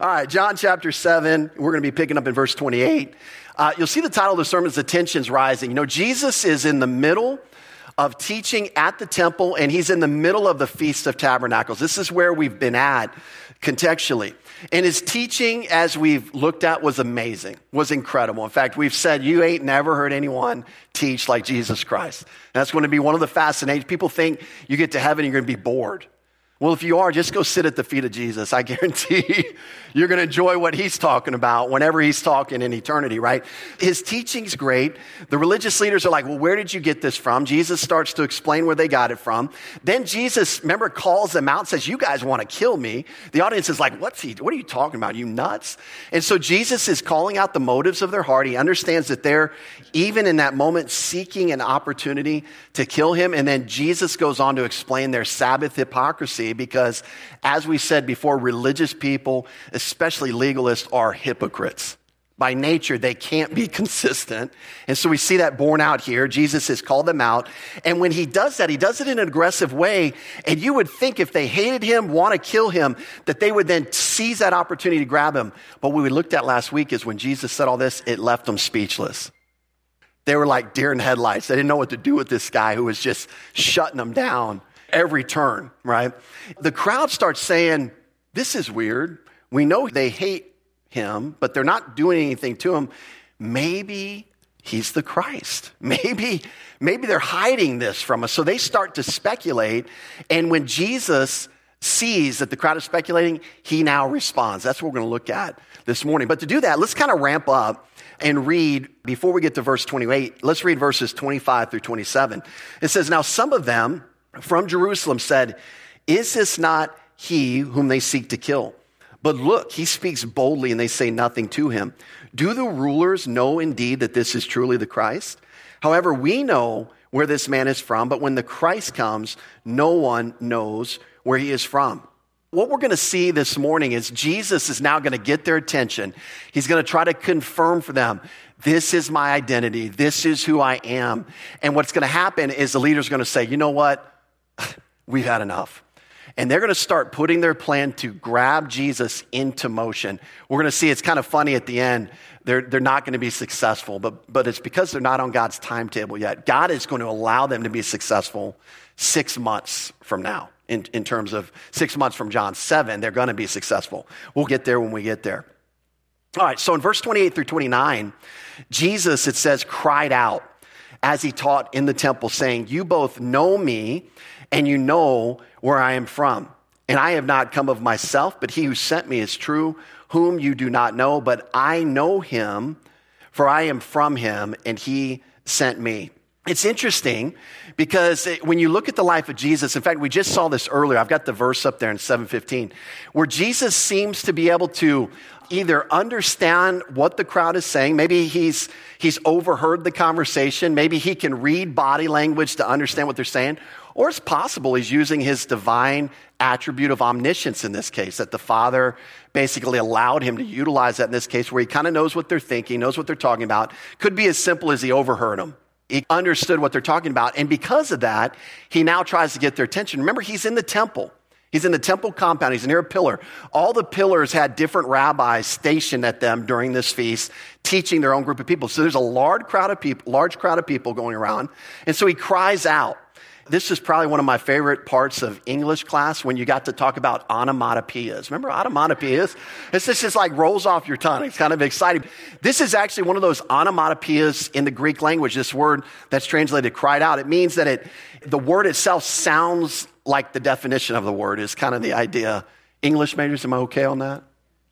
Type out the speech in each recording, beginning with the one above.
All right, John chapter 7, we're going to be picking up in verse 28. Uh, you'll see the title of the sermon is The Tensions Rising. You know, Jesus is in the middle of teaching at the temple, and he's in the middle of the Feast of Tabernacles. This is where we've been at contextually. And his teaching, as we've looked at, was amazing, was incredible. In fact, we've said you ain't never heard anyone teach like Jesus Christ. That's going to be one of the fascinating. People think you get to heaven, you're going to be bored. Well, if you are, just go sit at the feet of Jesus. I guarantee you're going to enjoy what he's talking about whenever he's talking in eternity, right? His teaching's great. The religious leaders are like, well, where did you get this from? Jesus starts to explain where they got it from. Then Jesus, remember, calls them out says, you guys want to kill me. The audience is like, what's he, what are you talking about? You nuts? And so Jesus is calling out the motives of their heart. He understands that they're, even in that moment, seeking an opportunity to kill him. And then Jesus goes on to explain their Sabbath hypocrisy because, as we said before, religious people, especially legalists, are hypocrites. By nature, they can't be consistent. And so we see that borne out here. Jesus has called them out. And when he does that, he does it in an aggressive way. And you would think if they hated him, want to kill him, that they would then seize that opportunity to grab him. But what we looked at last week is when Jesus said all this, it left them speechless. They were like deer in headlights. They didn't know what to do with this guy who was just shutting them down every turn, right? The crowd starts saying, This is weird. We know they hate him, but they're not doing anything to him. Maybe he's the Christ. Maybe, maybe they're hiding this from us. So they start to speculate. And when Jesus sees that the crowd is speculating, he now responds. That's what we're going to look at this morning. But to do that, let's kind of ramp up and read, before we get to verse 28, let's read verses 25 through 27. It says, Now some of them, from Jerusalem said, Is this not he whom they seek to kill? But look, he speaks boldly and they say nothing to him. Do the rulers know indeed that this is truly the Christ? However, we know where this man is from, but when the Christ comes, no one knows where he is from. What we're going to see this morning is Jesus is now going to get their attention. He's going to try to confirm for them this is my identity. This is who I am. And what's going to happen is the leader's going to say, you know what? We've had enough. And they're going to start putting their plan to grab Jesus into motion. We're going to see it's kind of funny at the end. They're, they're not going to be successful, but, but it's because they're not on God's timetable yet. God is going to allow them to be successful six months from now, in, in terms of six months from John 7. They're going to be successful. We'll get there when we get there. All right, so in verse 28 through 29, Jesus, it says, cried out as he taught in the temple, saying, You both know me and you know where I am from. And I have not come of myself, but he who sent me is true, whom you do not know, but I know him, for I am from him, and he sent me. It's interesting because when you look at the life of Jesus, in fact, we just saw this earlier. I've got the verse up there in 715, where Jesus seems to be able to either understand what the crowd is saying. Maybe he's, he's overheard the conversation. Maybe he can read body language to understand what they're saying. Or it's possible he's using his divine attribute of omniscience in this case, that the Father basically allowed him to utilize that in this case, where he kind of knows what they're thinking, knows what they're talking about. Could be as simple as he overheard them. He understood what they're talking about. And because of that, he now tries to get their attention. Remember, he's in the temple. He's in the temple compound. He's near a pillar. All the pillars had different rabbis stationed at them during this feast, teaching their own group of people. So there's a large crowd of people, large crowd of people going around. And so he cries out. This is probably one of my favorite parts of English class when you got to talk about onomatopoeias. Remember onomatopoeias? It's just like rolls off your tongue. It's kind of exciting. This is actually one of those onomatopoeias in the Greek language, this word that's translated cried out. It means that it, the word itself sounds like the definition of the word is kind of the idea. English majors, am I okay on that?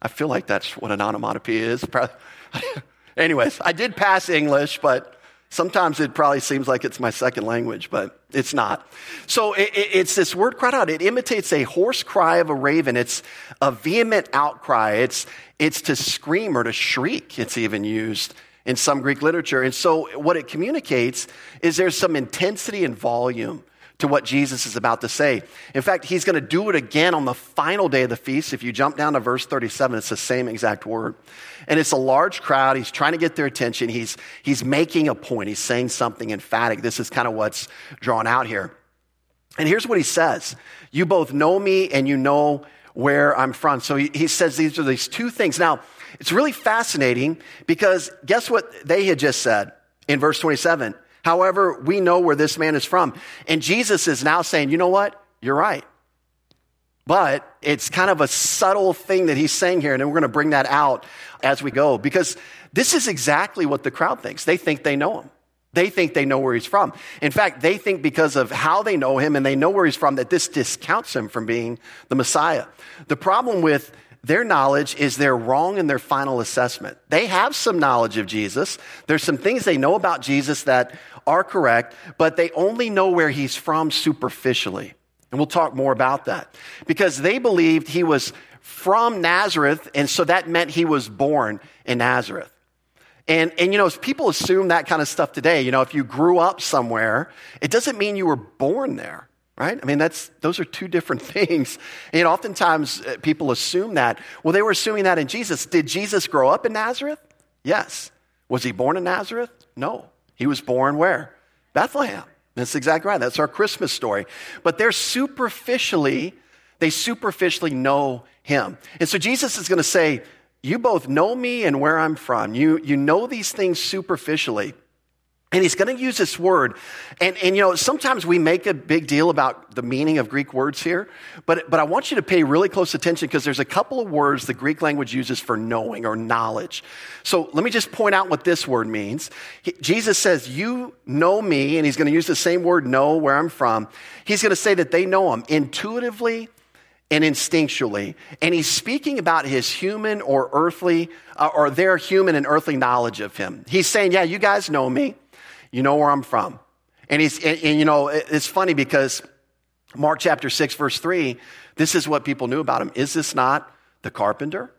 I feel like that's what an onomatopoeia is. Anyways, I did pass English, but Sometimes it probably seems like it's my second language, but it's not. So it, it, it's this word cried out. It imitates a hoarse cry of a raven. It's a vehement outcry. It's, it's to scream or to shriek. It's even used in some Greek literature. And so what it communicates is there's some intensity and volume to what Jesus is about to say. In fact, he's going to do it again on the final day of the feast. If you jump down to verse 37, it's the same exact word. And it's a large crowd. He's trying to get their attention. He's, he's making a point. He's saying something emphatic. This is kind of what's drawn out here. And here's what he says You both know me and you know where I'm from. So he, he says these are these two things. Now, it's really fascinating because guess what they had just said in verse 27? However, we know where this man is from. And Jesus is now saying, you know what? You're right. But it's kind of a subtle thing that he's saying here, and we're going to bring that out as we go because this is exactly what the crowd thinks. They think they know him. They think they know where he's from. In fact, they think because of how they know him and they know where he's from that this discounts him from being the Messiah. The problem with their knowledge is they're wrong in their final assessment. They have some knowledge of Jesus. There's some things they know about Jesus that are correct, but they only know where he's from superficially. And we'll talk more about that. Because they believed he was from Nazareth, and so that meant he was born in Nazareth. And, and you know, people assume that kind of stuff today. You know, if you grew up somewhere, it doesn't mean you were born there, right? I mean, that's, those are two different things. And oftentimes uh, people assume that. Well, they were assuming that in Jesus. Did Jesus grow up in Nazareth? Yes. Was he born in Nazareth? No. He was born where? Bethlehem. That's exactly right. That's our Christmas story. But they're superficially, they superficially know him. And so Jesus is going to say, you both know me and where I'm from. You, you know these things superficially. And he's going to use this word. And, and, you know, sometimes we make a big deal about the meaning of Greek words here, but, but I want you to pay really close attention because there's a couple of words the Greek language uses for knowing or knowledge. So let me just point out what this word means. He, Jesus says, You know me, and he's going to use the same word, know, where I'm from. He's going to say that they know him intuitively and instinctually. And he's speaking about his human or earthly, uh, or their human and earthly knowledge of him. He's saying, Yeah, you guys know me. You know where I'm from. And he's, and, and you know, it's funny because Mark chapter 6, verse 3, this is what people knew about him. Is this not the carpenter?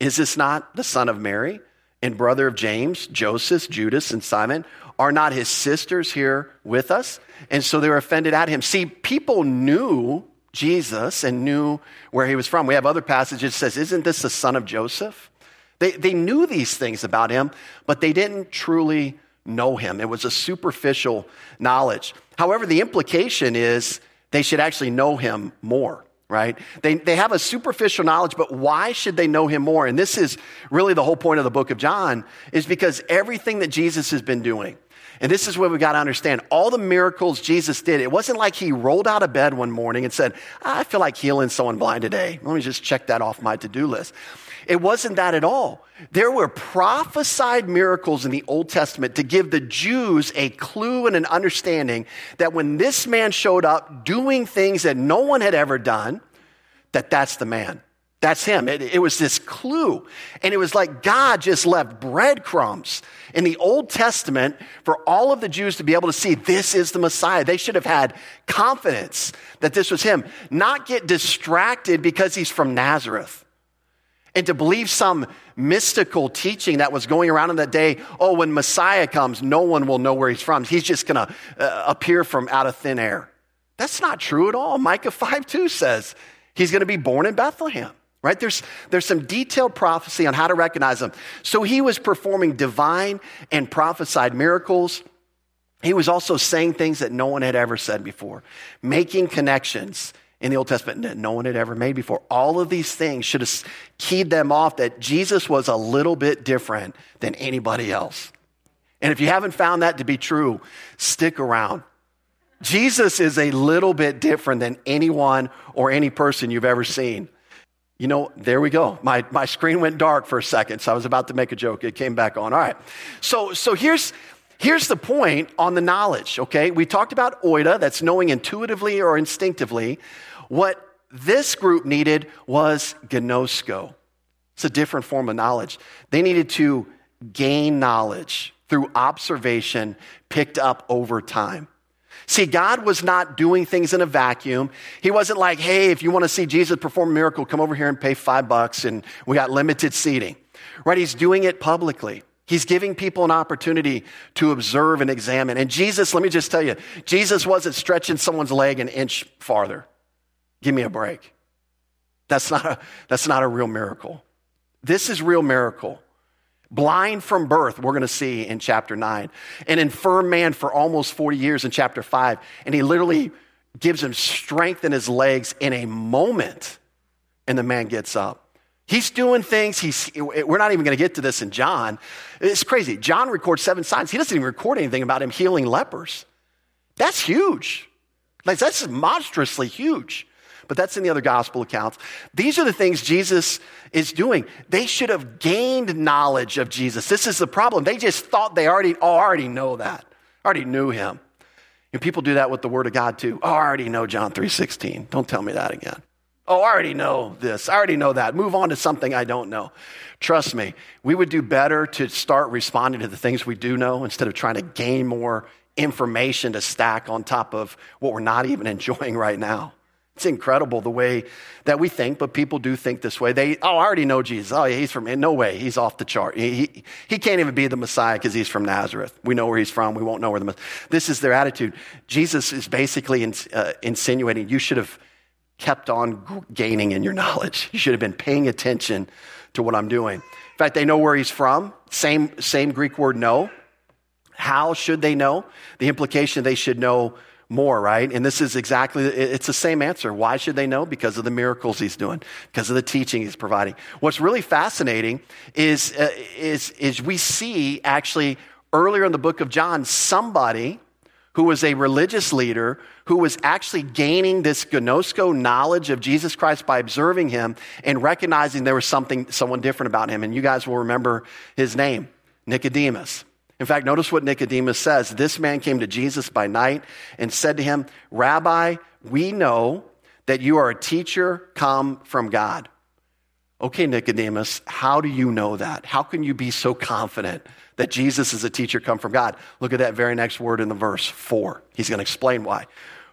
Is this not the son of Mary and brother of James, Joseph, Judas, and Simon? Are not his sisters here with us? And so they were offended at him. See, people knew Jesus and knew where he was from. We have other passages that says, Isn't this the son of Joseph? They, they knew these things about him, but they didn't truly know him. It was a superficial knowledge. However, the implication is they should actually know him more, right? They, they have a superficial knowledge, but why should they know him more? And this is really the whole point of the book of John, is because everything that Jesus has been doing, and this is what we got to understand. All the miracles Jesus did, it wasn't like he rolled out of bed one morning and said, I feel like healing someone blind today. Let me just check that off my to do list. It wasn't that at all. There were prophesied miracles in the Old Testament to give the Jews a clue and an understanding that when this man showed up doing things that no one had ever done, that that's the man. That's him. It, it, was this clue. And it was like God just left breadcrumbs in the Old Testament for all of the Jews to be able to see this is the Messiah. They should have had confidence that this was him, not get distracted because he's from Nazareth. And to believe some mystical teaching that was going around in that day oh, when Messiah comes, no one will know where he's from. He's just going to uh, appear from out of thin air. That's not true at all. Micah 5 2 says he's going to be born in Bethlehem right? There's, there's some detailed prophecy on how to recognize him. So he was performing divine and prophesied miracles. He was also saying things that no one had ever said before, making connections in the Old Testament that no one had ever made before. All of these things should have keyed them off that Jesus was a little bit different than anybody else. And if you haven't found that to be true, stick around. Jesus is a little bit different than anyone or any person you've ever seen. You know, there we go. My, my screen went dark for a second, so I was about to make a joke. It came back on. All right. So, so here's, here's the point on the knowledge, okay? We talked about oida, that's knowing intuitively or instinctively. What this group needed was gnosko. It's a different form of knowledge. They needed to gain knowledge through observation picked up over time. See, God was not doing things in a vacuum. He wasn't like, hey, if you want to see Jesus perform a miracle, come over here and pay five bucks and we got limited seating. Right? He's doing it publicly. He's giving people an opportunity to observe and examine. And Jesus, let me just tell you, Jesus wasn't stretching someone's leg an inch farther. Give me a break. That's not a, that's not a real miracle. This is real miracle blind from birth, we're going to see in chapter 9. An infirm man for almost 40 years in chapter 5. And he literally gives him strength in his legs in a moment And the man gets up. He's doing things. He's, we're not even going to get to this in John. It's crazy. John records seven signs. He doesn't even record anything about him healing lepers. That's huge. Like, that's monstrously huge. But that's in the other gospel accounts. These are the things Jesus is doing. They should have gained knowledge of Jesus. This is the problem. They just thought they already, oh, I already know that. I already knew him. And people do that with the word of God too. Oh, I already know John 3.16. Don't tell me that again. Oh, I already know this. I already know that. Move on to something I don't know. Trust me, we would do better to start responding to the things we do know instead of trying to gain more information to stack on top of what we're not even enjoying right now. It's incredible the way that we think, but people do think this way. They, oh, I already know Jesus. Oh, yeah, he's from, no way, he's off the chart. He, he, he can't even be the Messiah because he's from Nazareth. We know where he's from. We won't know where the Messiah. This is their attitude. Jesus is basically in, uh, insinuating you should have kept on gaining in your knowledge. You should have been paying attention to what I'm doing. In fact, they know where he's from. Same, same Greek word know. How should they know? The implication they should know more, right? And this is exactly, it's the same answer. Why should they know? Because of the miracles he's doing, because of the teaching he's providing. What's really fascinating is, uh, is, is we see actually earlier in the book of John somebody who was a religious leader who was actually gaining this gnosko knowledge of Jesus Christ by observing him and recognizing there was something, someone different about him. And you guys will remember his name, Nicodemus. In fact, notice what Nicodemus says. This man came to Jesus by night and said to him, Rabbi, we know that you are a teacher come from God. Okay, Nicodemus, how do you know that? How can you be so confident that Jesus is a teacher come from God? Look at that very next word in the verse, for. He's going to explain why.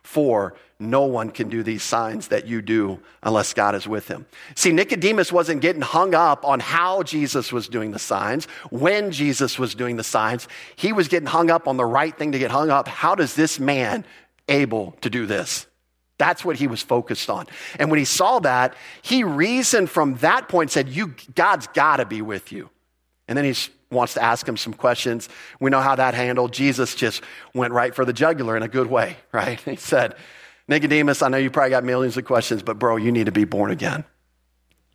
For no one can do these signs that you do unless God is with him. See, Nicodemus wasn't getting hung up on how Jesus was doing the signs, when Jesus was doing the signs. He was getting hung up on the right thing to get hung up. How does this man able to do this? That's what he was focused on. And when he saw that, he reasoned from that point, said, you, God's got to be with you. And then he wants to ask him some questions. We know how that handled. Jesus just went right for the jugular in a good way, right? He said, Nicodemus, I know you probably got millions of questions, but bro, you need to be born again.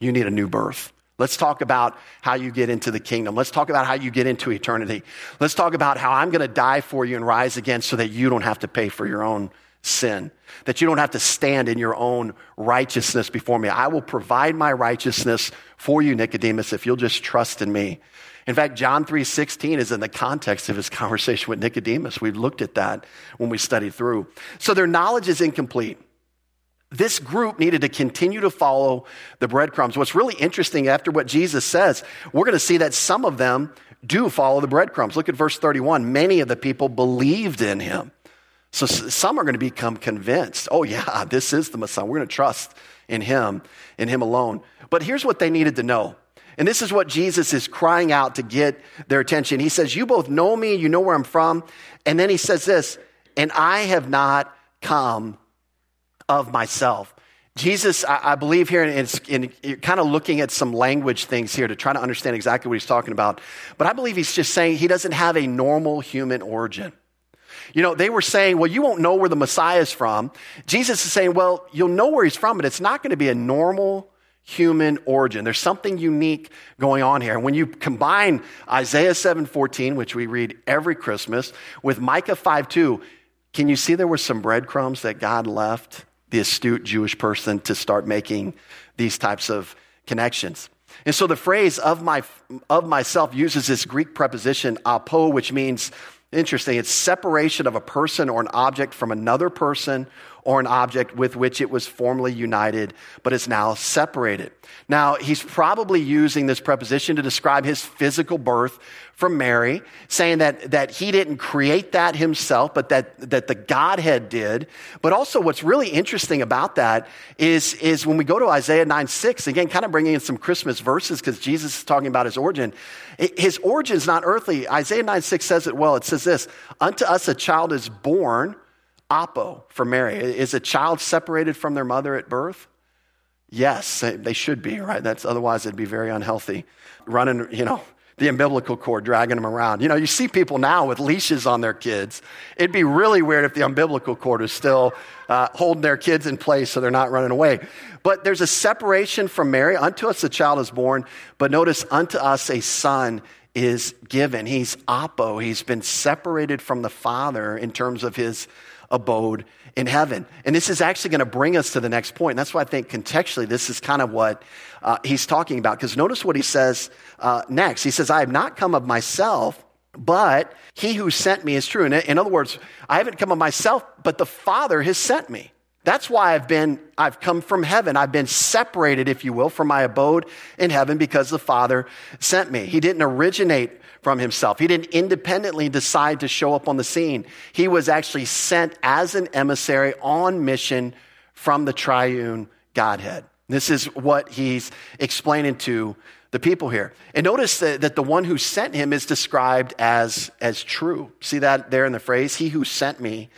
You need a new birth. Let's talk about how you get into the kingdom. Let's talk about how you get into eternity. Let's talk about how I'm going to die for you and rise again so that you don't have to pay for your own sin, that you don't have to stand in your own righteousness before me. I will provide my righteousness for you, Nicodemus, if you'll just trust in me. In fact, John 3:16 is in the context of his conversation with Nicodemus. We've looked at that when we studied through. So their knowledge is incomplete. This group needed to continue to follow the breadcrumbs. What's really interesting after what Jesus says, we're going to see that some of them do follow the breadcrumbs. Look at verse 31. Many of the people believed in him. So some are going to become convinced. Oh yeah, this is the Messiah. We're going to trust in him, in him alone. But here's what they needed to know. And this is what Jesus is crying out to get their attention. He says, You both know me, you know where I'm from. And then he says this, and I have not come of myself. Jesus, I, believe here, and in, kind of looking at some language things here to try to understand exactly what he's talking about. But I believe he's just saying he doesn't have a normal human origin. You know, they were saying, well, you won't know where the Messiah is from. Jesus is saying, well, you'll know where he's from, but it's not going to be a normal human origin. There's something unique going on here. And when you combine Isaiah 7:14, which we read every Christmas, with Micah 5:2, can you see there were some breadcrumbs that God left the astute Jewish person to start making these types of connections? And so the phrase of my of myself uses this Greek preposition apo, which means interesting, it's separation of a person or an object from another person or an object with which it was formerly united, but is now separated. Now, he's probably using this preposition to describe his physical birth from Mary, saying that, that he didn't create that himself, but that, that the Godhead did. But also, what's really interesting about that is, is when we go to Isaiah 9 6, again, kind of bringing in some Christmas verses because Jesus is talking about his origin. His origin is not earthly. Isaiah 9 6 says it well. It says this Unto us a child is born apo for Mary. Is a child separated from their mother at birth? Yes, they should be, right? That's otherwise it'd be very unhealthy. Running, you know, the umbilical cord dragging them around. You know, you see people now with leashes on their kids. It'd be really weird if the umbilical cord is still uh, holding their kids in place so they're not running away. But there's a separation from Mary. Unto us a child is born, but notice, unto us a son is given. He's apo. He's been separated from the Father in terms of his abode in heaven. And this is actually going to bring us to the next point. And that's why I think contextually this is kind of what uh, he's talking about. Because notice what he says uh, next. He says, I have not come of myself, but he who sent me is true. In, in other words, I haven't come of myself, but the Father has sent me. That's why I've been, I've come from heaven. I've been separated, if you will, from my abode in heaven because the Father sent me. He didn't originate from himself. He didn't independently decide to show up on the scene. He was actually sent as an emissary on mission from the triune Godhead. This is what he's explaining to the people here. And notice that, that the one who sent him is described as, as true. See that there in the phrase? He who sent me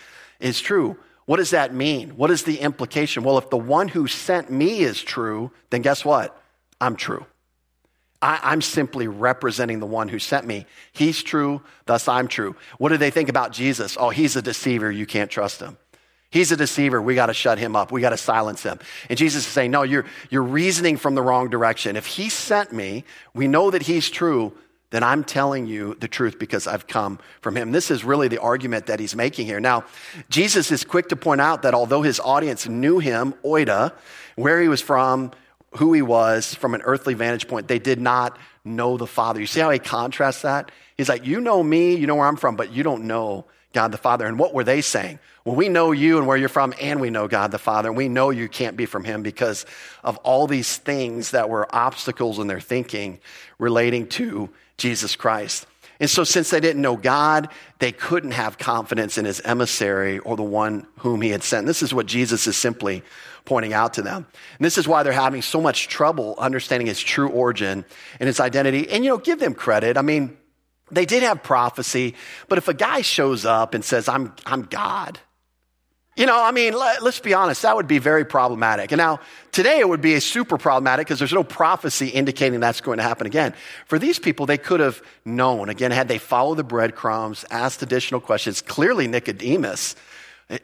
is true. What does that mean? What is the implication? Well, if the one who sent me is true, then guess what? I'm true. I, am simply representing the one who sent me. He's true, thus I'm true. What do they think about Jesus? Oh, he's a deceiver. You can't trust him. He's a deceiver. We got to shut him up. We got to silence him. And Jesus is saying, no, you're, you're reasoning from the wrong direction. If he sent me, we know that he's true, then I'm telling you the truth because I've come from him. This is really the argument that he's making here. Now, Jesus is quick to point out that although his audience knew him, oida, where he was from, who he was from an earthly vantage point. They did not know the Father. You see how he contrasts that? He's like, You know me, you know where I'm from, but you don't know God the Father. And what were they saying? Well, we know you and where you're from, and we know God the Father, and we know you can't be from Him because of all these things that were obstacles in their thinking relating to Jesus Christ. And so, since they didn't know God, they couldn't have confidence in His emissary or the one whom He had sent. This is what Jesus is simply pointing out to them. And this is why they're having so much trouble understanding his true origin and his identity. And, you know, give them credit. I mean, they did have prophecy, but if a guy shows up and says, I'm, I'm God, you know, I mean, let, us be honest, that would be very problematic. And now, today it would be a super problematic because there's no prophecy indicating that's going to happen again. For these people, they could have known, again, had they followed the breadcrumbs, asked additional questions. Clearly, Nicodemus,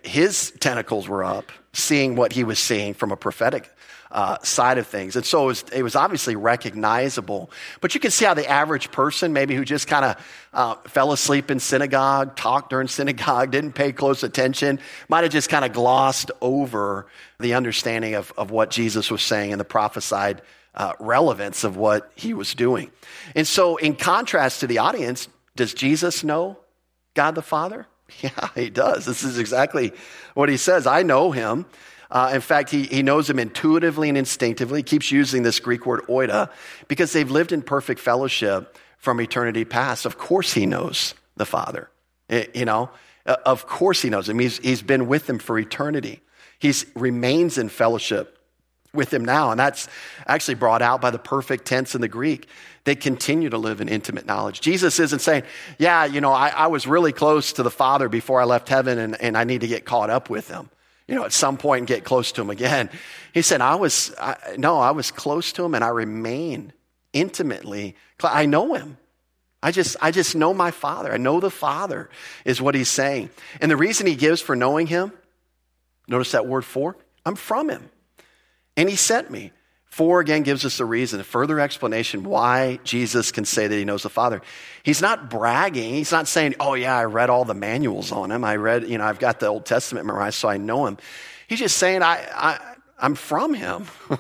his tentacles were up seeing what he was seeing from a prophetic uh, side of things. And so it was, it was, obviously recognizable. But you can see how the average person, maybe who just kind of uh, fell asleep in synagogue, talked during synagogue, didn't pay close attention, might have just kind of glossed over the understanding of, of what Jesus was saying and the prophesied uh, relevance of what he was doing. And so, in contrast to the audience, does Jesus know God the Father? Yeah, he does. This is exactly what he says. I know him. Uh, in fact, he, he knows him intuitively and instinctively. He keeps using this Greek word oida because they've lived in perfect fellowship from eternity past. Of course, he knows the Father. It, you know, uh, of course, he knows him. He's, he's been with him for eternity. He remains in fellowship with him now. And that's actually brought out by the perfect tense in the Greek. They continue to live in intimate knowledge. Jesus isn't saying, yeah, you know, I, I was really close to the Father before I left heaven and, and I need to get caught up with him. You know, at some point get close to him again. He said, I was, I, no, I was close to him and I remain intimately. I know him. I just, I just know my Father. I know the Father is what he's saying. And the reason he gives for knowing him, notice that word for, I'm from him. And he sent me. For again gives us a reason, a further explanation why Jesus can say that he knows the Father. He's not bragging. He's not saying, oh, yeah, I read all the manuals on him. I read, you know, I've got the Old Testament memorized, so I know him. He's just saying, I, I, I'm from him.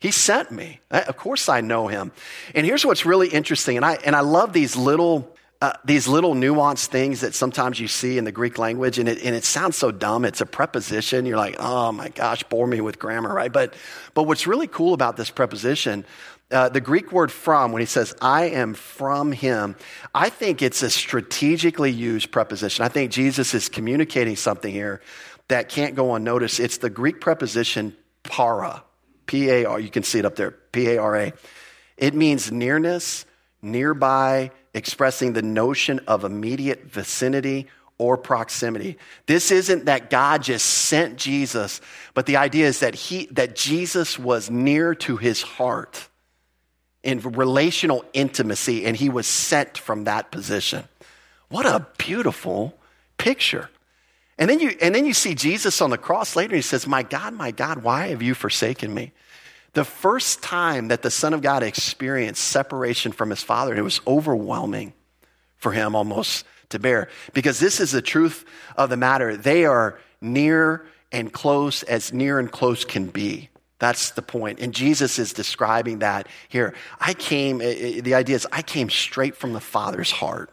he sent me. Eh, of course I know him. And here's what's really interesting, and I, and I love these little uh, these little nuanced things that sometimes you see in the Greek language, and it, and it sounds so dumb. It's a preposition. You're like, oh my gosh, bore me with grammar, right? But, but what's really cool about this preposition, uh, the Greek word from, when he says, I am from him, I think it's a strategically used preposition. I think Jesus is communicating something here that can't go unnoticed. It's the Greek preposition para, P A R. You can see it up there, P A R A. It means nearness, nearby, expressing the notion of immediate vicinity or proximity. This isn't that God just sent Jesus, but the idea is that he that Jesus was near to his heart. in relational intimacy, and he was sent from that position. What a beautiful picture. And then you, and then you see Jesus on the cross later, and he says, My God, my God, why have you forsaken me? The first time that the Son of God experienced separation from his Father, it was overwhelming for him almost to bear. Because this is the truth of the matter. They are near and close as near and close can be. That's the point. And Jesus is describing that here. I came, eh, eh, the idea is, I came straight from the Father's heart.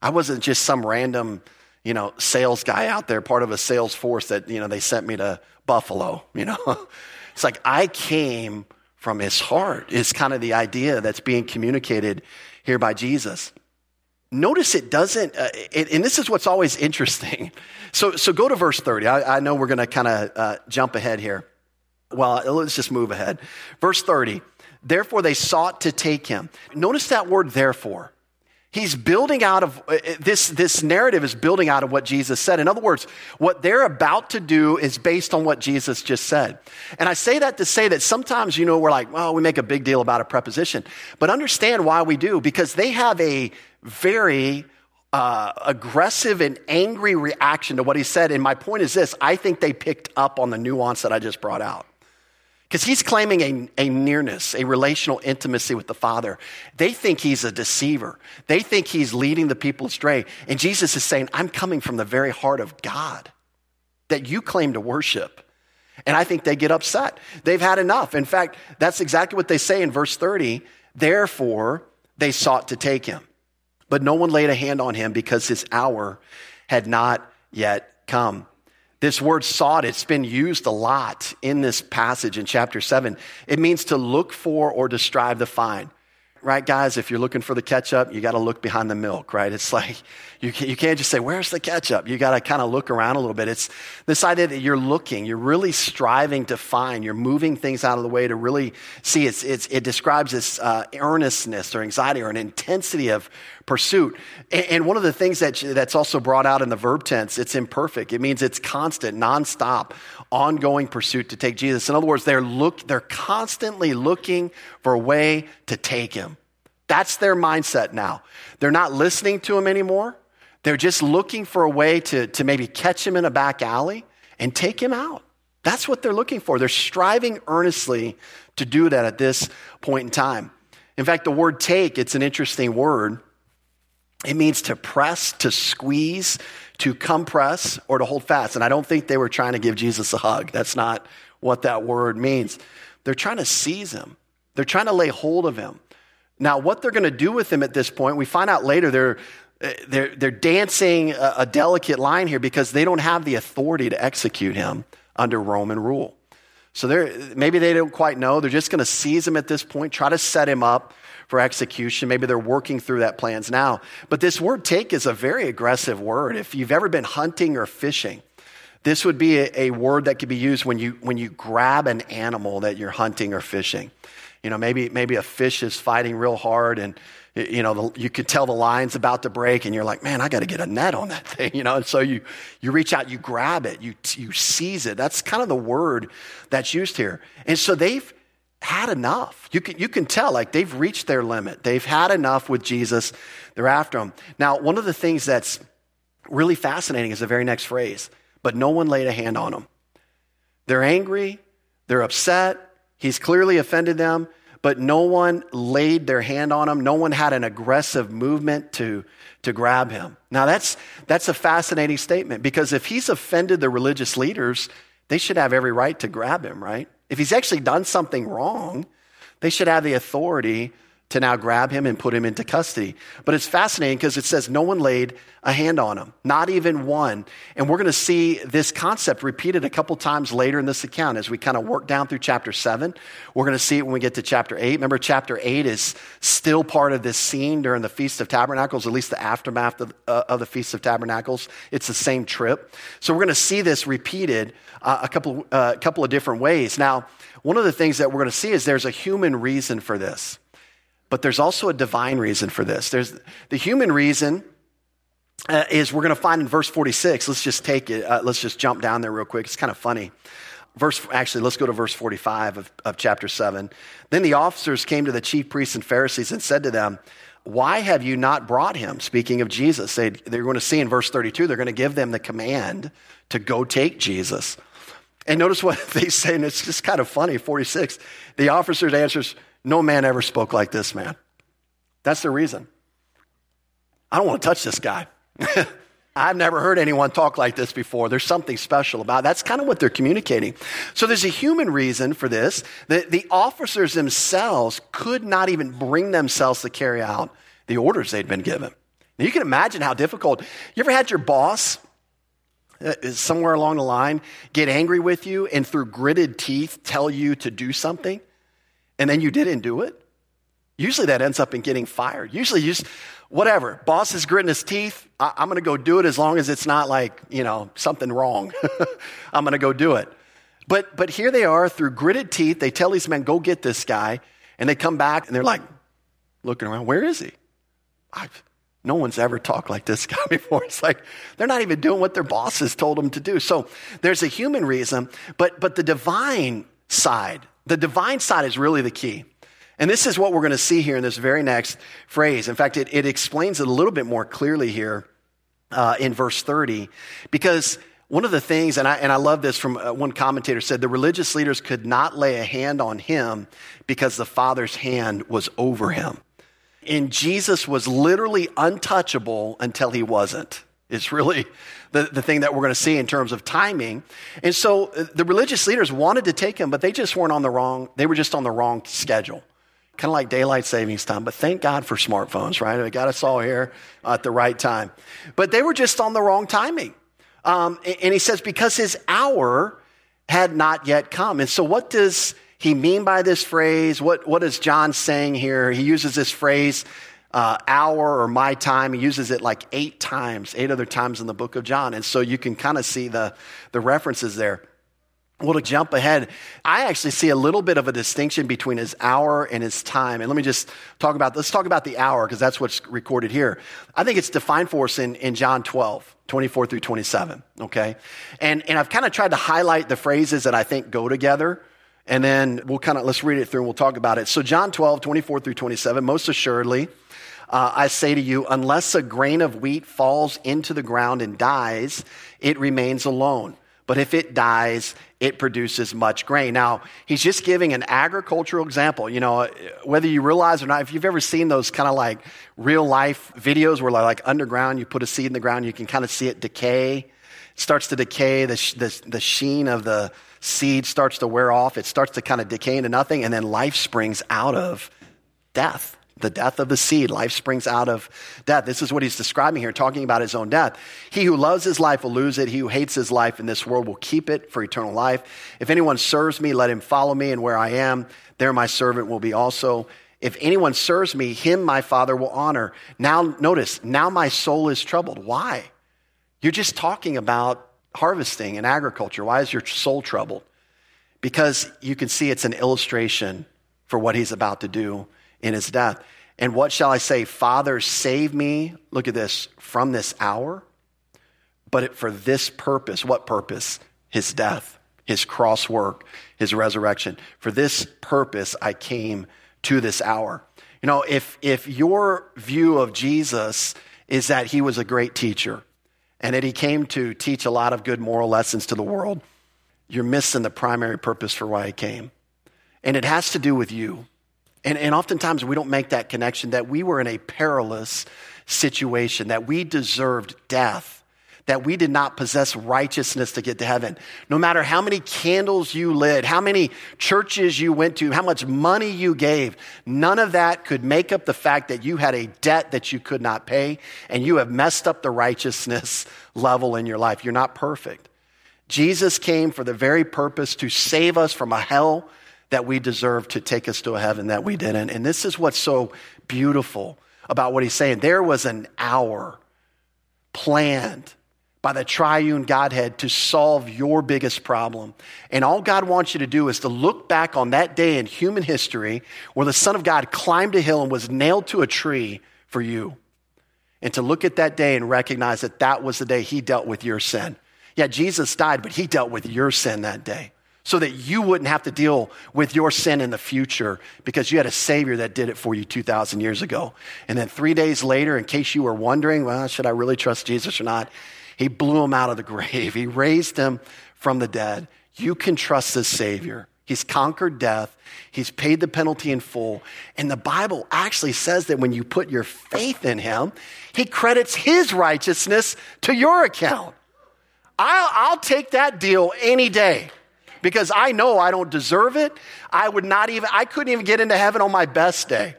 I wasn't just some random, you know, sales guy out there, part of a sales force that, you know, they sent me to Buffalo, you know. it's like I came from his heart, is kind of the idea that's being communicated here by Jesus. Notice it doesn't, uh, it, and this is what's always interesting. So, so go to verse 30. I, I know we're going to kind of uh, jump ahead here. Well, let's just move ahead. Verse 30. Therefore, they sought to take him. Notice that word, therefore. He's building out of uh, uh, this, this narrative is building out of what Jesus said. In other words, what they're about to do is based on what Jesus just said. And I say that to say that sometimes, you know, we're like, well, we make a big deal about a preposition. But understand why we do, because they have a very uh, aggressive and angry reaction to what he said. And my point is this I think they picked up on the nuance that I just brought out. Because he's claiming a, a nearness, a relational intimacy with the Father. They think he's a deceiver. They think he's leading the people astray. And Jesus is saying, I'm coming from the very heart of God that you claim to worship. And I think they get upset. They've had enough. In fact, that's exactly what they say in verse 30. Therefore, they sought to take him. But no one laid a hand on him because his hour had not yet come. This word sought, it's been used a lot in this passage in chapter 7. It means to look for or to strive to find right, guys? If you're looking for the ketchup, you got to look behind the milk, right? It's like you, can, you can't just say, Where's the ketchup? You got to kind of look around a little bit. It's this idea that you're looking, you're really striving to find, you're moving things out of the way to really see. It's, it's, it describes this uh, earnestness or anxiety or an intensity of pursuit. And, and one of the things that, that's also brought out in the verb tense, it's imperfect. It means it's constant, nonstop, ongoing pursuit to take Jesus. In other words, they're, look, they're constantly looking for a way to take him. That's their mindset now. They're not listening to him anymore. They're just looking for a way to, to maybe catch him in a back alley and take him out. That's what they're looking for. They're striving earnestly to do that at this point in time. In fact, the word take, it's an interesting word. It means to press, to squeeze, to compress, or to hold fast. And I don't think they were trying to give Jesus a hug. That's not what that word means. They're trying to seize him, they're trying to lay hold of him. Now, what they're going to do with him at this point, we find out later they're, they're, they're dancing a, a delicate line here because they don't have the authority to execute him under Roman rule. So they're, maybe they don't quite know. They're just going to seize him at this point, try to set him up for execution. Maybe they're working through that plans now. But this word take is a very aggressive word. If you've ever been hunting or fishing, this would be a, a word that could be used when you, when you grab an animal that you're hunting or fishing. You know, maybe, maybe a fish is fighting real hard and, you know, the, you could tell the line's about to break and you're like, man, I got to get a net on that thing, you know? And so you, you reach out, you grab it, you, you seize it. That's kind of the word that's used here. And so they've, had enough. You can, you can tell, like, they've reached their limit. They've had enough with Jesus. They're after him. Now, one of the things that's really fascinating is the very next phrase, but no one laid a hand on them. They're angry, they're upset, he's clearly offended them, but no one laid their hand on him. No one had an aggressive movement to, to grab him. Now, that's, that's a fascinating statement because if he's offended the religious leaders, they should have every right to grab him, right? If he's actually done something wrong, they should have the authority to now grab him and put him into custody. But it's fascinating because it says no one laid a hand on him, not even one. And we're going to see this concept repeated a couple times later in this account as we kind of work down through chapter 7. We're going to see it when we get to chapter 8. Remember, chapter 8 is still part of this scene during the Feast of Tabernacles, at least the aftermath of, uh, of the Feast of Tabernacles. It's the same trip. So we're going to see this repeated uh, a couple, uh, couple of different ways. Now, one of the things that we're going to see is there's a human reason for this. But there's also a divine reason for this. There's the human reason uh, is we're going to find in verse 46. Let's just take it. Uh, let's just jump down there real quick. It's kind of funny. verse, actually, let's go to verse 45 of, of chapter 7. Then the officers came to the chief priests and Pharisees and said to them, Why have you not brought him? Speaking of Jesus, they, they're going to see in verse 32, they're going to give them the command to go take Jesus. And notice what they say, and it's just kind of funny 46. The officers answers, No man ever spoke like this man. That's the reason. I don't want to touch this guy. I've never heard anyone talk like this before. There's something special about it. That's kind of what they're communicating. So there's a human reason for this. The, the officers themselves could not even bring themselves to carry out the orders they'd been given. Now you can imagine how difficult. You ever had your boss uh, somewhere along the line get angry with you and through gritted teeth tell you to do something and then you didn't do it? Usually that ends up in getting fired. Usually you just, whatever. Boss is gritting his teeth. I, am going to go do it as long as it's not like, you know, something wrong. I'm going to go do it. But, but here they are through gritted teeth. They tell these men, go get this guy. And they come back and they're like, looking around, where is he? I've, no one's ever talked like this guy before. It's like they're not even doing what their bosses told them to do. So there's a human reason, but, but the divine side, the divine side is really the key. And this is what we're going to see here in this very next phrase. In fact, it, it explains it a little bit more clearly here uh, in verse 30, because one of the things, and I, and I love this from uh, one commentator said, the religious leaders could not lay a hand on him because the Father's hand was over him. And Jesus was literally untouchable until he wasn't. It's really the, the thing that we're going to see in terms of timing. And so uh, the religious leaders wanted to take him, but they just weren't on the wrong, they were just on the wrong schedule kind of like daylight savings time. But thank God for smartphones, right? It got us all here at the right time. But they were just on the wrong timing. Um, and he says, because his hour had not yet come. And so, what does he mean by this phrase? What, what is John saying here? He uses this phrase, uh, hour or my time. He uses it like eight times, eight other times in the book of John. And so, you can kind of see the, the references there. Well, to jump ahead, I actually see a little bit of a distinction between his hour and his time. And let me just talk about, let's talk about the hour because that's what's recorded here. I think it's defined for us in, in John 12, 24 through 27. Okay. And, and I've kind of tried to highlight the phrases that I think go together. And then we'll kind of, let's read it through and we'll talk about it. So John 12, 24 through 27, most assuredly, uh, I say to you, unless a grain of wheat falls into the ground and dies, it remains alone. But if it dies, it produces much grain. Now, he's just giving an agricultural example. You know, whether you realize or not, if you've ever seen those kind of like real life videos where like underground, you put a seed in the ground, you can kind of see it decay. It starts to decay, the, the, the sheen of the seed starts to wear off, it starts to kind of decay into nothing, and then life springs out of death the death of the seed. Life springs out of death. This is what he's describing here, talking about his own death. He who loves his life will lose it. He who hates his life in this world will keep it for eternal life. If anyone serves me, let him follow me, and where I am, there my servant will be also. If anyone serves me, him my Father will honor. Now, notice, now my soul is troubled. Why? You're just talking about harvesting and agriculture. Why is your soul troubled? Because you can see it's an illustration for what he's about to do in his death. And what shall I say? Father, save me, look at this, from this hour, but for this purpose. What purpose? His death, his cross work, his resurrection. For this purpose, I came to this hour. You know, if, if your view of Jesus is that he was a great teacher and that he came to teach a lot of good moral lessons to the world, you're missing the primary purpose for why he came. And it has to do with you. And, and oftentimes we don't make that connection that we were in a perilous situation, that we deserved death, that we did not possess righteousness to get to heaven. No matter how many candles you lit, how many churches you went to, how much money you gave, none of that could make up the fact that you had a debt that you could not pay and you have messed up the righteousness level in your life. You're not perfect. Jesus came for the very purpose to save us from a hell that we deserve to take us to a heaven that we didn't. And this is what's so beautiful about what he's saying. There was an hour planned by the triune Godhead to solve your biggest problem. And all God wants you to do is to look back on that day in human history where the Son of God climbed a hill and was nailed to a tree for you. And to look at that day and recognize that that was the day he dealt with your sin. Yeah, Jesus died, but he dealt with your sin that day. So that you wouldn't have to deal with your sin in the future because you had a Savior that did it for you 2,000 years ago. And then three days later, in case you were wondering, well, should I really trust Jesus or not? He blew him out of the grave. He raised him from the dead. You can trust this Savior. He's conquered death. He's paid the penalty in full. And the Bible actually says that when you put your faith in him, he credits his righteousness to your account. I'll, I'll take that deal any day because I know I don't deserve it. I would not even, I couldn't even get into heaven on my best day.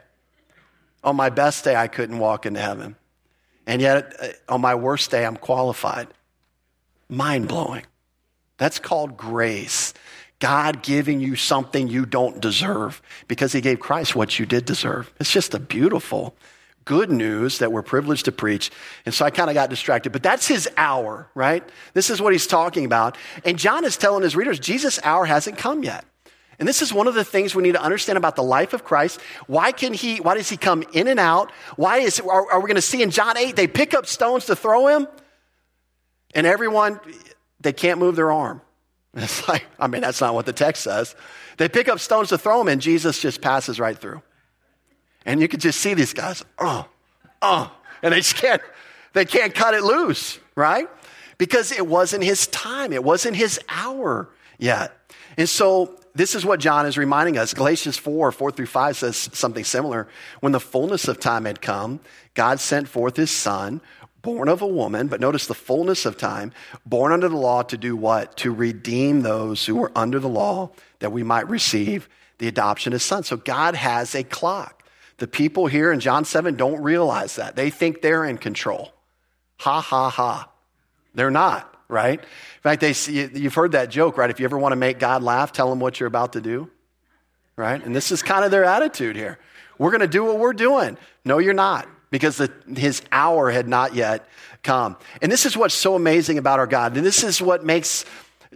On my best day, I couldn't walk into heaven. And yet, uh, on my worst day, I'm qualified. Mind blowing. That's called grace. God giving you something you don't deserve because He gave Christ what you did deserve. It's just a beautiful, good news that we're privileged to preach. And so I kind of got distracted, but that's his hour, right? This is what he's talking about. And John is telling his readers, Jesus' hour hasn't come yet. And this is one of the things we need to understand about the life of Christ. Why can he, why does he come in and out? Why is, are, are we going to see in John 8, they pick up stones to throw him? And everyone, they can't move their arm. It's like, I mean, that's not what the text says. They pick up stones to throw him, and Jesus just passes right through. And you could just see these guys, oh, oh, and they just can't, they can't cut it loose, right? Because it wasn't his time. It wasn't his hour yet. And so this is what John is reminding us. Galatians 4, 4 through 5 says something similar. When the fullness of time had come, God sent forth his son, born of a woman, but notice the fullness of time, born under the law to do what? To redeem those who were under the law that we might receive the adoption as sons. So God has a clock. The people here in John 7 don't realize that. They think they're in control. Ha, ha, ha. They're not, right? In fact, they, you've heard that joke, right? If you ever want to make God laugh, tell him what you're about to do, right? And this is kind of their attitude here. We're going to do what we're doing. No, you're not, because the, his hour had not yet come. And this is what's so amazing about our God. And this is what makes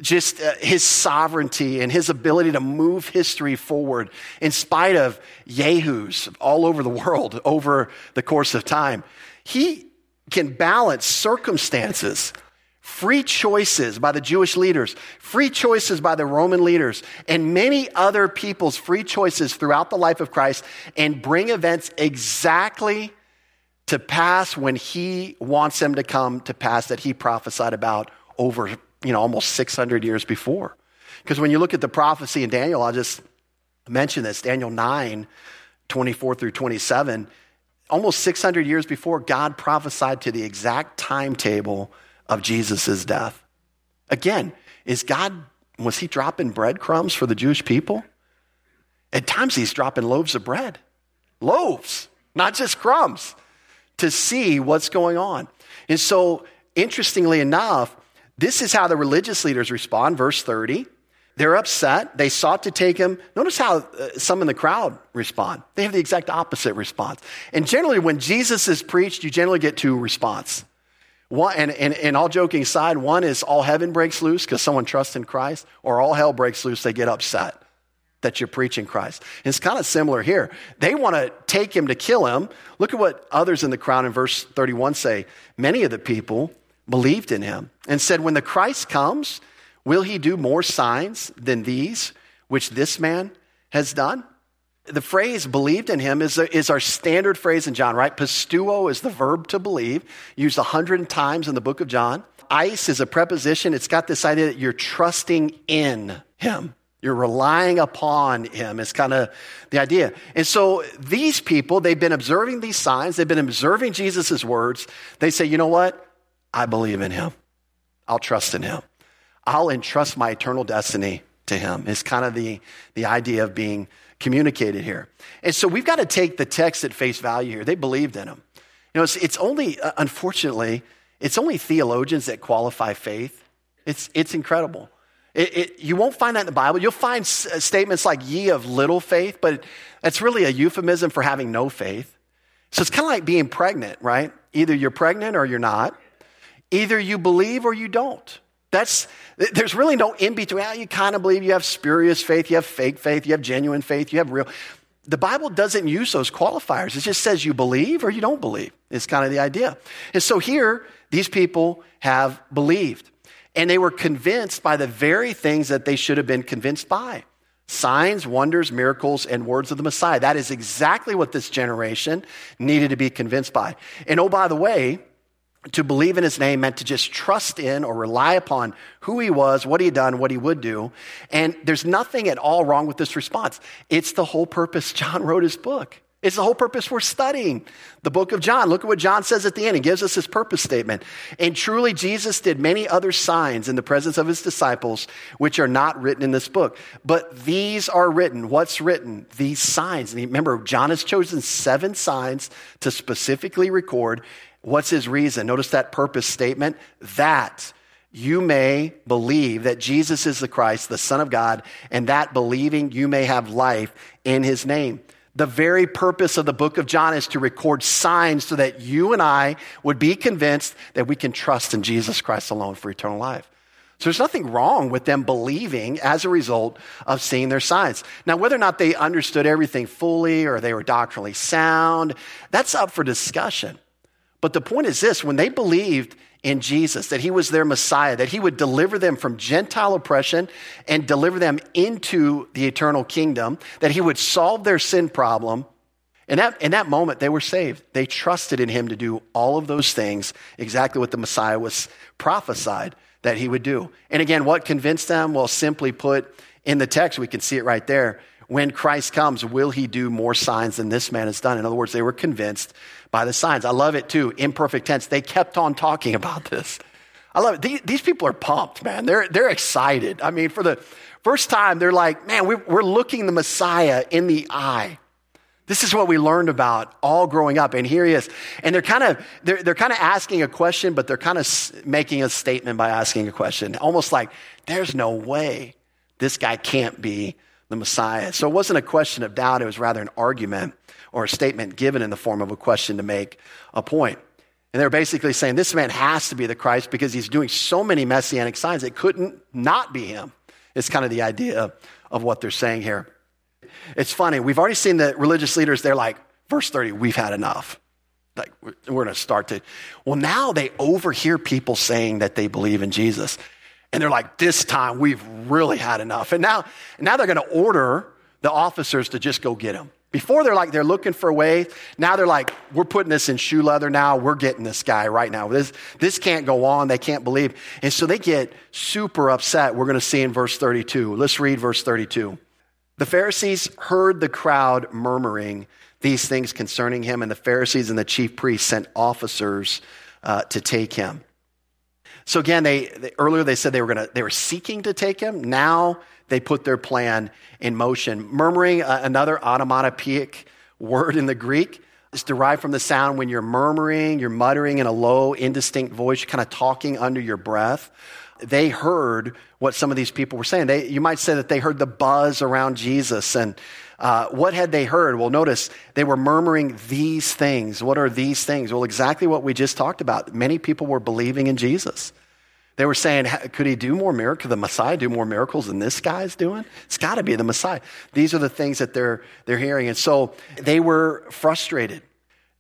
just uh, his sovereignty and his ability to move history forward in spite of yahoos all over the world over the course of time. He can balance circumstances, free choices by the Jewish leaders, free choices by the Roman leaders, and many other people's free choices throughout the life of Christ and bring events exactly to pass when he wants them to come to pass that he prophesied about over you know, almost 600 years before. Because when you look at the prophecy in Daniel, I'll just mention this Daniel 9, 24 through 27, almost 600 years before, God prophesied to the exact timetable of Jesus' death. Again, is God, was he dropping breadcrumbs for the Jewish people? At times, he's dropping loaves of bread. Loaves, not just crumbs, to see what's going on. And so, interestingly enough, this is how the religious leaders respond. Verse 30. They're upset. They sought to take him. Notice how uh, some in the crowd respond. They have the exact opposite response. And generally, when Jesus is preached, you generally get two responses. One, and, and, and all joking aside, one is all heaven breaks loose because someone trusts in Christ, or all hell breaks loose, they get upset that you're preaching Christ. And it's kind of similar here. They want to take him to kill him. Look at what others in the crowd in verse 31 say. Many of the people believed in him and said, When the Christ comes, will he do more signs than these which this man has done? The phrase believed in him is, is our standard phrase in John, right? Pisteuo is the verb to believe, used a hundred times in the book of John. Eis is a preposition. It's got this idea that you're trusting in him. You're relying upon him. It's kind of the idea. And so these people, they've been observing these signs. They've been observing Jesus' words. They say, you know what? I believe in him. I'll trust in him. I'll entrust my eternal destiny to him. Is kind of the, the idea of being communicated here. And so we've got to take the text at face value here. They believed in him. You know, it's, it's only, uh, unfortunately, it's only theologians that qualify faith. It's, it's incredible. It, it, you won't find that in the Bible. You'll find s- uh, statements like ye of little faith, but that's really a euphemism for having no faith. So it's kind of like being pregnant, right? Either you're pregnant or you're not. Either you believe or you don't. That's, there's really no in between. You kind of believe you have spurious faith, you have fake faith, you have genuine faith, you have real. The Bible doesn't use those qualifiers. It just says you believe or you don't believe. It's kind of the idea. And so here, these people have believed. And they were convinced by the very things that they should have been convinced by signs, wonders, miracles, and words of the Messiah. That is exactly what this generation needed to be convinced by. And oh, by the way, to believe in his name meant to just trust in or rely upon who he was, what he had done, what he would do. And there's nothing at all wrong with this response. It's the whole purpose John wrote his book. It's the whole purpose we're studying the book of John. Look at what John says at the end. He gives us his purpose statement. And truly, Jesus did many other signs in the presence of his disciples, which are not written in this book. But these are written. What's written? These signs. And remember, John has chosen seven signs to specifically record. What's his reason? Notice that purpose statement that you may believe that Jesus is the Christ, the Son of God, and that believing you may have life in his name. The very purpose of the book of John is to record signs so that you and I would be convinced that we can trust in Jesus Christ alone for eternal life. So there's nothing wrong with them believing as a result of seeing their signs. Now, whether or not they understood everything fully or they were doctrinally sound, that's up for discussion. But the point is this when they believed in Jesus, that he was their Messiah, that he would deliver them from Gentile oppression and deliver them into the eternal kingdom, that he would solve their sin problem. In that, in that moment, they were saved. They trusted in him to do all of those things, exactly what the Messiah was prophesied that he would do. And again, what convinced them? Well, simply put, in the text, we can see it right there. When Christ comes, will he do more signs than this man has done? In other words, they were convinced by the signs. I love it too, imperfect tense. They kept on talking about this. I love it. These, these people are pumped, man. They're, they're excited. I mean, for the first time, they're like, man, we're, we're looking the Messiah in the eye. This is what we learned about all growing up. And here he is. And they're kind of, they're, they're kind of asking a question, but they're kind of making a statement by asking a question. Almost like, there's no way this guy can't be the Messiah. So it wasn't a question of doubt. It was rather an argument or a statement given in the form of a question to make a point. And they're basically saying this man has to be the Christ because he's doing so many messianic signs. It couldn't not be him. It's kind of the idea of what they're saying here. It's funny. We've already seen the religious leaders, they're like, verse 30, we've had enough. Like, we're going to start to. Well, now they overhear people saying that they believe in Jesus. And they're like, this time we've really had enough. And now, now they're going to order the officers to just go get him. Before they're like, they're looking for a way. Now they're like, we're putting this in shoe leather now. We're getting this guy right now. This, this can't go on. They can't believe. And so they get super upset. We're going to see in verse 32. Let's read verse 32. The Pharisees heard the crowd murmuring these things concerning him, and the Pharisees and the chief priests sent officers uh, to take him. So again, they, they earlier they said they were going to they were seeking to take him. Now they put their plan in motion. Murmuring, uh, another onomatopoeic word in the Greek, is derived from the sound when you're murmuring, you're muttering in a low, indistinct voice, kind of talking under your breath. They heard what some of these people were saying. They, you might say that they heard the buzz around Jesus. And uh, what had they heard? Well, notice they were murmuring these things. What are these things? Well, exactly what we just talked about. Many people were believing in Jesus. They were saying, could he do more miracles? Could the Messiah do more miracles than this guy's doing? It's got to be the Messiah. These are the things that they're, they're hearing. And so they were frustrated.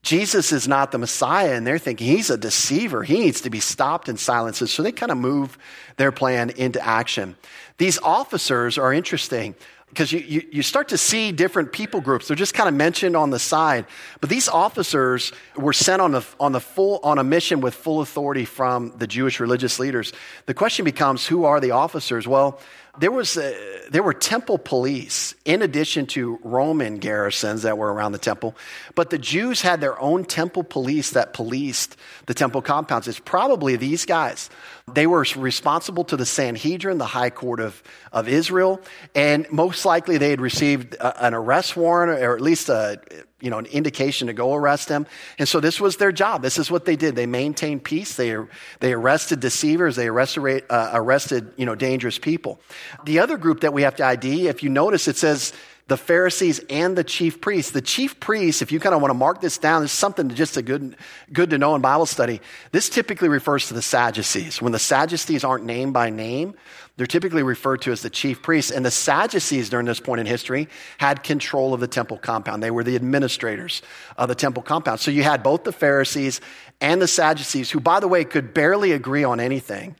Jesus is not the Messiah, and they're thinking he's a deceiver. He needs to be stopped and silenced. So they kind of move their plan into action. These officers are interesting because you, you, you, start to see different people groups. They're just kind of mentioned on the side. But these officers were sent on, the, on, the full, on a mission with full authority from the Jewish religious leaders. The question becomes who are the officers? Well, there, was a, there were temple police in addition to Roman garrisons that were around the temple, but the Jews had their own temple police that policed the temple compounds. It's probably these guys. They were responsible to the Sanhedrin, the high court of, of Israel, and most likely they had received a, an arrest warrant or at least a, you know, an indication to go arrest him. And so this was their job. This is what they did. They maintained peace. They, they arrested deceivers. They arrested, uh, arrested, you know, dangerous people. The other group that we have to ID, if you notice, it says the Pharisees and the chief priests. The chief priests, if you kind of want to mark this down, is something just a good, good to know in Bible study. This typically refers to the Sadducees. When the Sadducees aren't named by name, they're typically referred to as the chief priests. And the Sadducees during this point in history had control of the temple compound. They were the administrators of the temple compound. So you had both the Pharisees and the Sadducees, who, by the way, could barely agree on anything.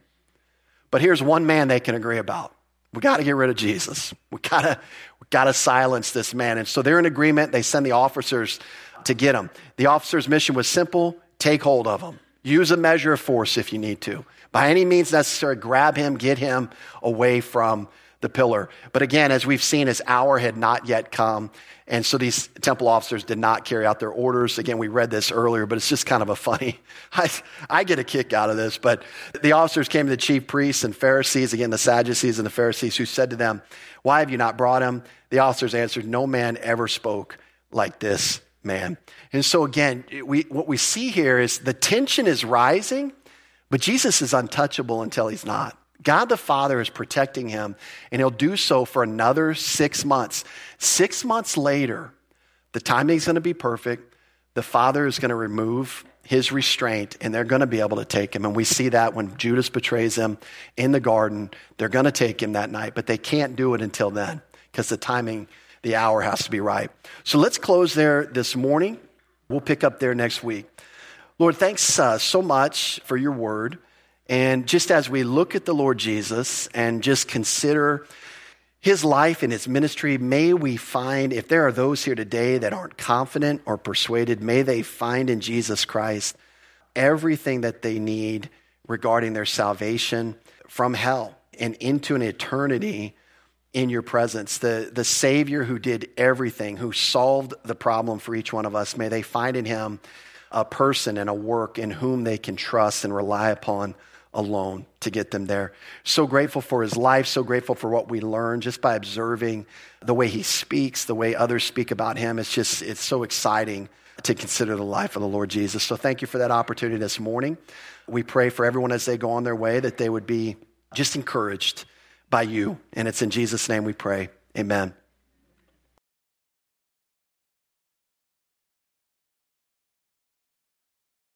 But here's one man they can agree about. We got to get rid of Jesus. We got to got to silence this man. And so they're in agreement. They send the officers to get him. The officer's mission was simple: take hold of him. Use a measure of force if you need to. By any means necessary, grab him, get him away from the pillar. But again, as we've seen, his hour had not yet come. And so these temple officers did not carry out their orders. Again, we read this earlier, but it's just kind of a funny, I, I get a kick out of this. But the officers came to the chief priests and Pharisees, again, the Sadducees and the Pharisees, who said to them, Why have you not brought him? The officers answered, No man ever spoke like this man. And so again, we, what we see here is the tension is rising, but Jesus is untouchable until he's not. God the Father is protecting him, and he'll do so for another six months. Six months later, the timing's going to be perfect. The Father is going to remove his restraint, and they're going to be able to take him. And we see that when Judas betrays him in the garden, they're going to take him that night, but they can't do it until then because the timing, the hour has to be right. So let's close there this morning. We'll pick up there next week. Lord, thanks uh, so much for your word. And just as we look at the Lord Jesus and just consider his life and his ministry, may we find, if there are those here today that aren't confident or persuaded, may they find in Jesus Christ everything that they need regarding their salvation from hell and into an eternity in your presence. The, the Savior who did everything, who solved the problem for each one of us, may they find in him a person and a work in whom they can trust and rely upon alone to get them there. So grateful for his life, so grateful for what we learn just by observing the way he speaks, the way others speak about him. It's just, it's so exciting to consider the life of the Lord Jesus. So thank you for that opportunity this morning. We pray for everyone as they go on their way that they would be just encouraged by you. And it's in Jesus' name we pray. Amen.